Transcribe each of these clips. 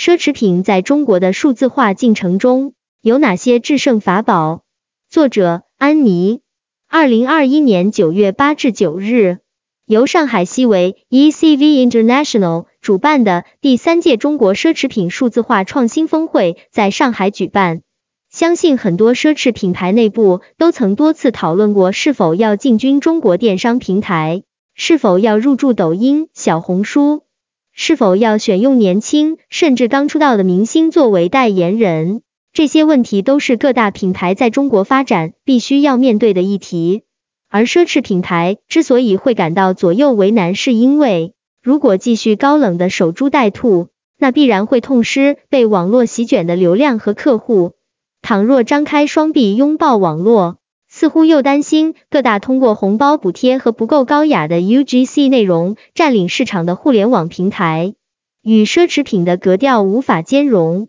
奢侈品在中国的数字化进程中有哪些制胜法宝？作者安妮，二零二一年九月八至九日，由上海西维 ECV International 主办的第三届中国奢侈品数字化创新峰会在上海举办。相信很多奢侈品牌内部都曾多次讨论过是否要进军中国电商平台，是否要入驻抖音、小红书。是否要选用年轻甚至刚出道的明星作为代言人？这些问题都是各大品牌在中国发展必须要面对的议题。而奢侈品牌之所以会感到左右为难，是因为如果继续高冷的守株待兔，那必然会痛失被网络席卷的流量和客户。倘若张开双臂拥抱网络，似乎又担心各大通过红包补贴和不够高雅的 UGC 内容占领市场的互联网平台，与奢侈品的格调无法兼容。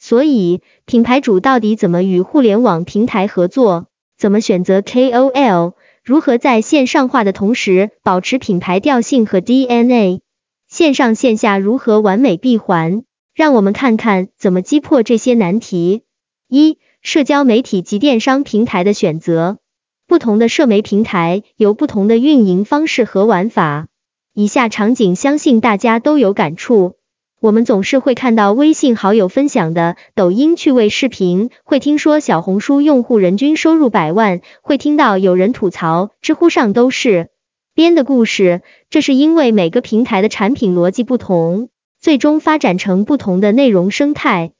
所以，品牌主到底怎么与互联网平台合作？怎么选择 KOL？如何在线上化的同时保持品牌调性和 DNA？线上线下如何完美闭环？让我们看看怎么击破这些难题。一社交媒体及电商平台的选择，不同的社媒平台有不同的运营方式和玩法。以下场景相信大家都有感触。我们总是会看到微信好友分享的抖音趣味视频，会听说小红书用户人均收入百万，会听到有人吐槽知乎上都是编的故事。这是因为每个平台的产品逻辑不同，最终发展成不同的内容生态。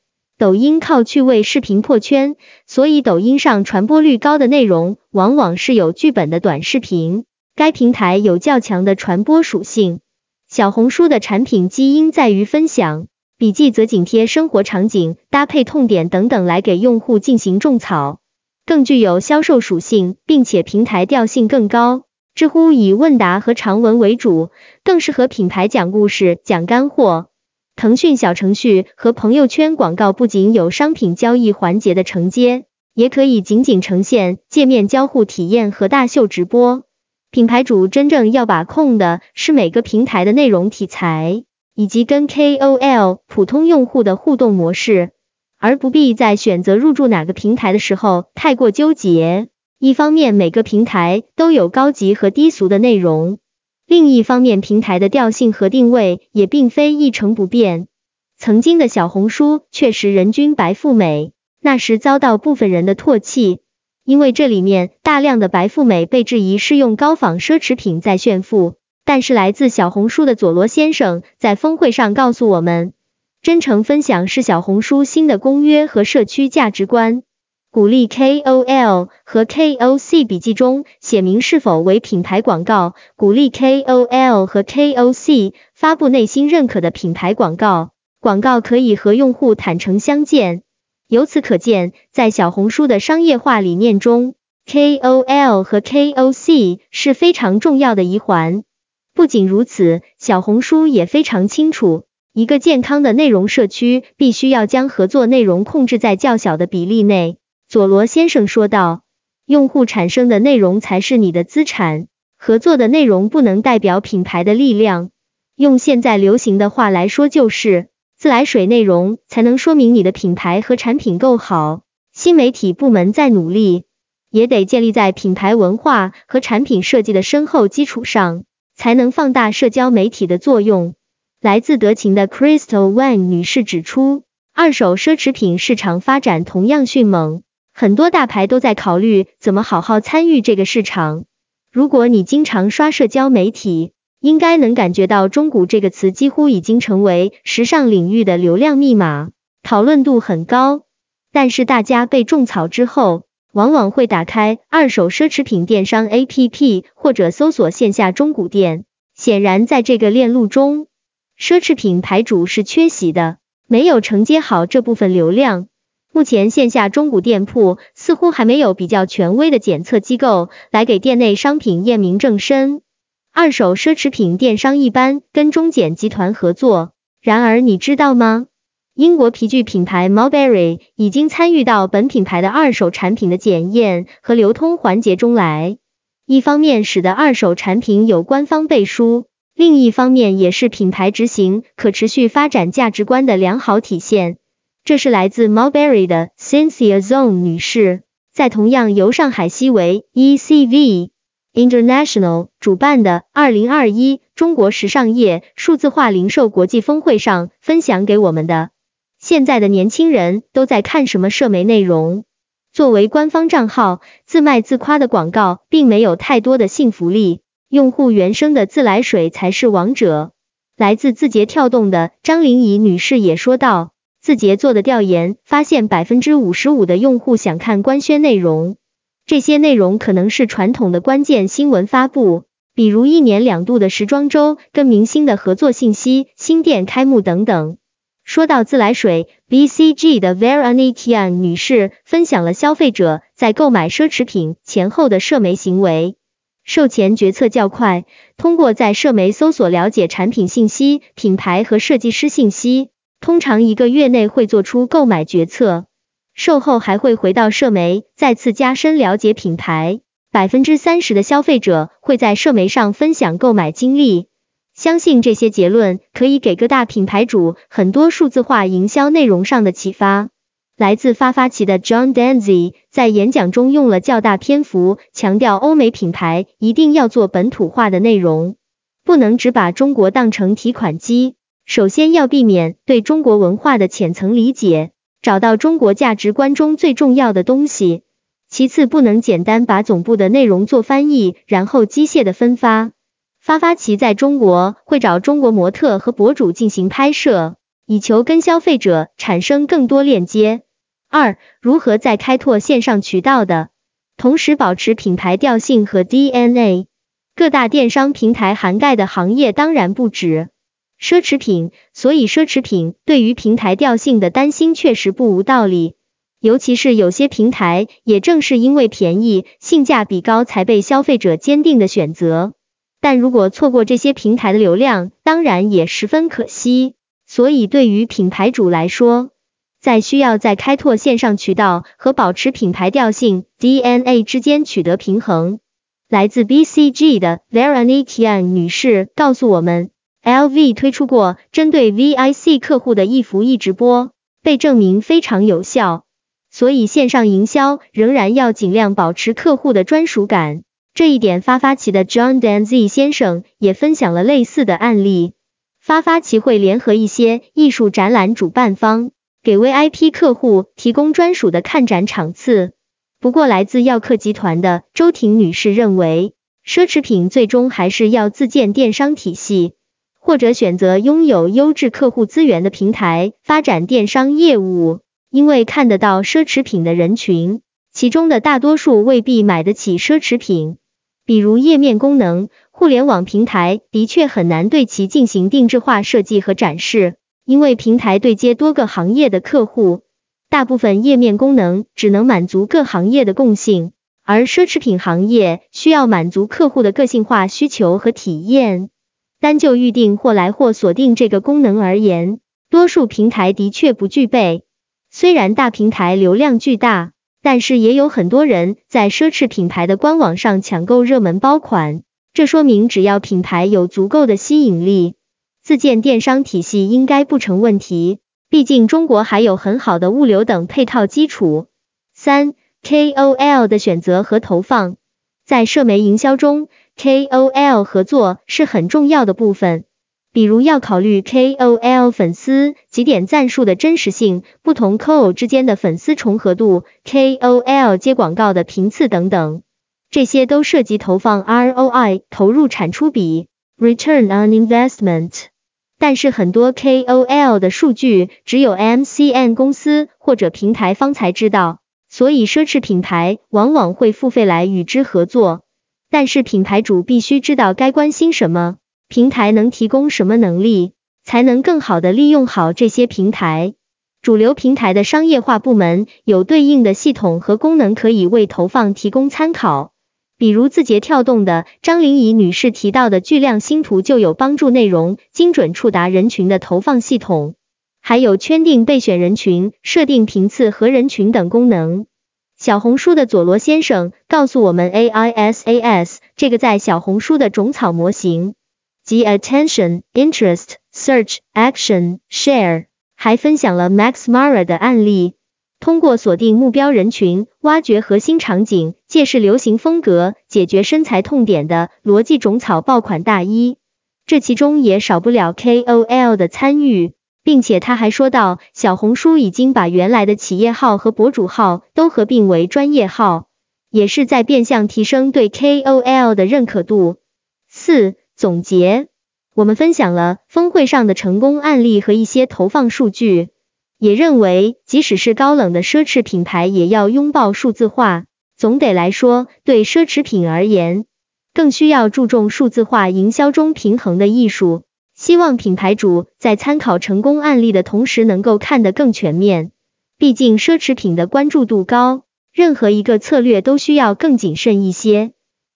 抖音靠趣味视频破圈，所以抖音上传播率高的内容往往是有剧本的短视频。该平台有较强的传播属性。小红书的产品基因在于分享，笔记则紧贴生活场景，搭配痛点等等来给用户进行种草，更具有销售属性，并且平台调性更高。知乎以问答和长文为主，更适合品牌讲故事、讲干货。腾讯小程序和朋友圈广告不仅有商品交易环节的承接，也可以仅仅呈现界面交互体验和大秀直播。品牌主真正要把控的是每个平台的内容题材，以及跟 KOL 普通用户的互动模式，而不必在选择入驻哪个平台的时候太过纠结。一方面，每个平台都有高级和低俗的内容。另一方面，平台的调性和定位也并非一成不变。曾经的小红书确实人均白富美，那时遭到部分人的唾弃，因为这里面大量的白富美被质疑是用高仿奢侈品在炫富。但是来自小红书的佐罗先生在峰会上告诉我们，真诚分享是小红书新的公约和社区价值观。鼓励 KOL 和 KOC 笔记中写明是否为品牌广告。鼓励 KOL 和 KOC 发布内心认可的品牌广告，广告可以和用户坦诚相见。由此可见，在小红书的商业化理念中，KOL 和 KOC 是非常重要的一环。不仅如此，小红书也非常清楚，一个健康的内容社区必须要将合作内容控制在较小的比例内。佐罗先生说道：“用户产生的内容才是你的资产，合作的内容不能代表品牌的力量。用现在流行的话来说，就是自来水内容才能说明你的品牌和产品够好。新媒体部门在努力，也得建立在品牌文化和产品设计的深厚基础上，才能放大社交媒体的作用。”来自德勤的 Crystal Wang 女士指出，二手奢侈品市场发展同样迅猛。很多大牌都在考虑怎么好好参与这个市场。如果你经常刷社交媒体，应该能感觉到“中古”这个词几乎已经成为时尚领域的流量密码，讨论度很高。但是大家被种草之后，往往会打开二手奢侈品电商 APP 或者搜索线下中古店。显然，在这个链路中，奢侈品牌主是缺席的，没有承接好这部分流量。目前线下中古店铺似乎还没有比较权威的检测机构来给店内商品验明正身。二手奢侈品电商一般跟中检集团合作，然而你知道吗？英国皮具品牌 Mulberry 已经参与到本品牌的二手产品的检验和流通环节中来。一方面使得二手产品有官方背书，另一方面也是品牌执行可持续发展价值观的良好体现。这是来自 Mulberry 的 Cynthia Zong 女士，在同样由上海西维 ECV International 主办的二零二一中国时尚业数字化零售国际峰会上分享给我们的。现在的年轻人都在看什么社媒内容？作为官方账号，自卖自夸的广告并没有太多的信服力，用户原生的自来水才是王者。来自字节跳动的张玲仪女士也说道。字节做的调研发现，百分之五十五的用户想看官宣内容，这些内容可能是传统的关键新闻发布，比如一年两度的时装周、跟明星的合作信息、新店开幕等等。说到自来水，BCG 的 Veronica 女士分享了消费者在购买奢侈品前后的涉媒行为，售前决策较快，通过在社媒搜索了解产品信息、品牌和设计师信息。通常一个月内会做出购买决策，售后还会回到社媒再次加深了解品牌。百分之三十的消费者会在社媒上分享购买经历。相信这些结论可以给各大品牌主很多数字化营销内容上的启发。来自发发奇的 John Danzy 在演讲中用了较大篇幅强调，欧美品牌一定要做本土化的内容，不能只把中国当成提款机。首先要避免对中国文化的浅层理解，找到中国价值观中最重要的东西。其次，不能简单把总部的内容做翻译，然后机械的分发。发发奇在中国会找中国模特和博主进行拍摄，以求跟消费者产生更多链接。二，如何在开拓线上渠道的同时保持品牌调性和 DNA？各大电商平台涵盖的行业当然不止。奢侈品，所以奢侈品对于平台调性的担心确实不无道理。尤其是有些平台，也正是因为便宜、性价比高，才被消费者坚定的选择。但如果错过这些平台的流量，当然也十分可惜。所以对于品牌主来说，在需要在开拓线上渠道和保持品牌调性 DNA 之间取得平衡。来自 BCG 的 Veronica 女士告诉我们。LV 推出过针对 VIC 客户的一服一直播，被证明非常有效。所以线上营销仍然要尽量保持客户的专属感。这一点发发奇的 John Danzy 先生也分享了类似的案例。发发奇会联合一些艺术展览主办方，给 VIP 客户提供专属的看展场次。不过，来自耀客集团的周婷女士认为，奢侈品最终还是要自建电商体系。或者选择拥有优质客户资源的平台发展电商业务，因为看得到奢侈品的人群，其中的大多数未必买得起奢侈品。比如页面功能，互联网平台的确很难对其进行定制化设计和展示，因为平台对接多个行业的客户，大部分页面功能只能满足各行业的共性，而奢侈品行业需要满足客户的个性化需求和体验。单就预定或来货锁定这个功能而言，多数平台的确不具备。虽然大平台流量巨大，但是也有很多人在奢侈品牌的官网上抢购热门包款。这说明只要品牌有足够的吸引力，自建电商体系应该不成问题。毕竟中国还有很好的物流等配套基础。三 KOL 的选择和投放，在社媒营销中。KOL 合作是很重要的部分，比如要考虑 KOL 粉丝几点赞数的真实性，不同 KOL 之间的粉丝重合度，KOL 接广告的频次等等，这些都涉及投放 ROI 投入产出比 Return on Investment。但是很多 KOL 的数据只有 MCN 公司或者平台方才知道，所以奢侈品牌往往会付费来与之合作。但是品牌主必须知道该关心什么，平台能提供什么能力，才能更好的利用好这些平台。主流平台的商业化部门有对应的系统和功能可以为投放提供参考，比如字节跳动的张玲仪女士提到的巨量星图就有帮助内容精准触达人群的投放系统，还有圈定备选人群、设定频次和人群等功能。小红书的佐罗先生告诉我们，AISAS 这个在小红书的种草模型，即 attention、interest、search、action、share，还分享了 Max Mara 的案例。通过锁定目标人群，挖掘核心场景，借势流行风格，解决身材痛点的逻辑种草爆款大衣，这其中也少不了 KOL 的参与，并且他还说到，小红书已经把原来的企业号和博主号都合并为专业号，也是在变相提升对 KOL 的认可度。四总结，我们分享了峰会上的成功案例和一些投放数据。也认为，即使是高冷的奢侈品牌，也要拥抱数字化。总得来说，对奢侈品而言，更需要注重数字化营销中平衡的艺术。希望品牌主在参考成功案例的同时，能够看得更全面。毕竟奢侈品的关注度高，任何一个策略都需要更谨慎一些。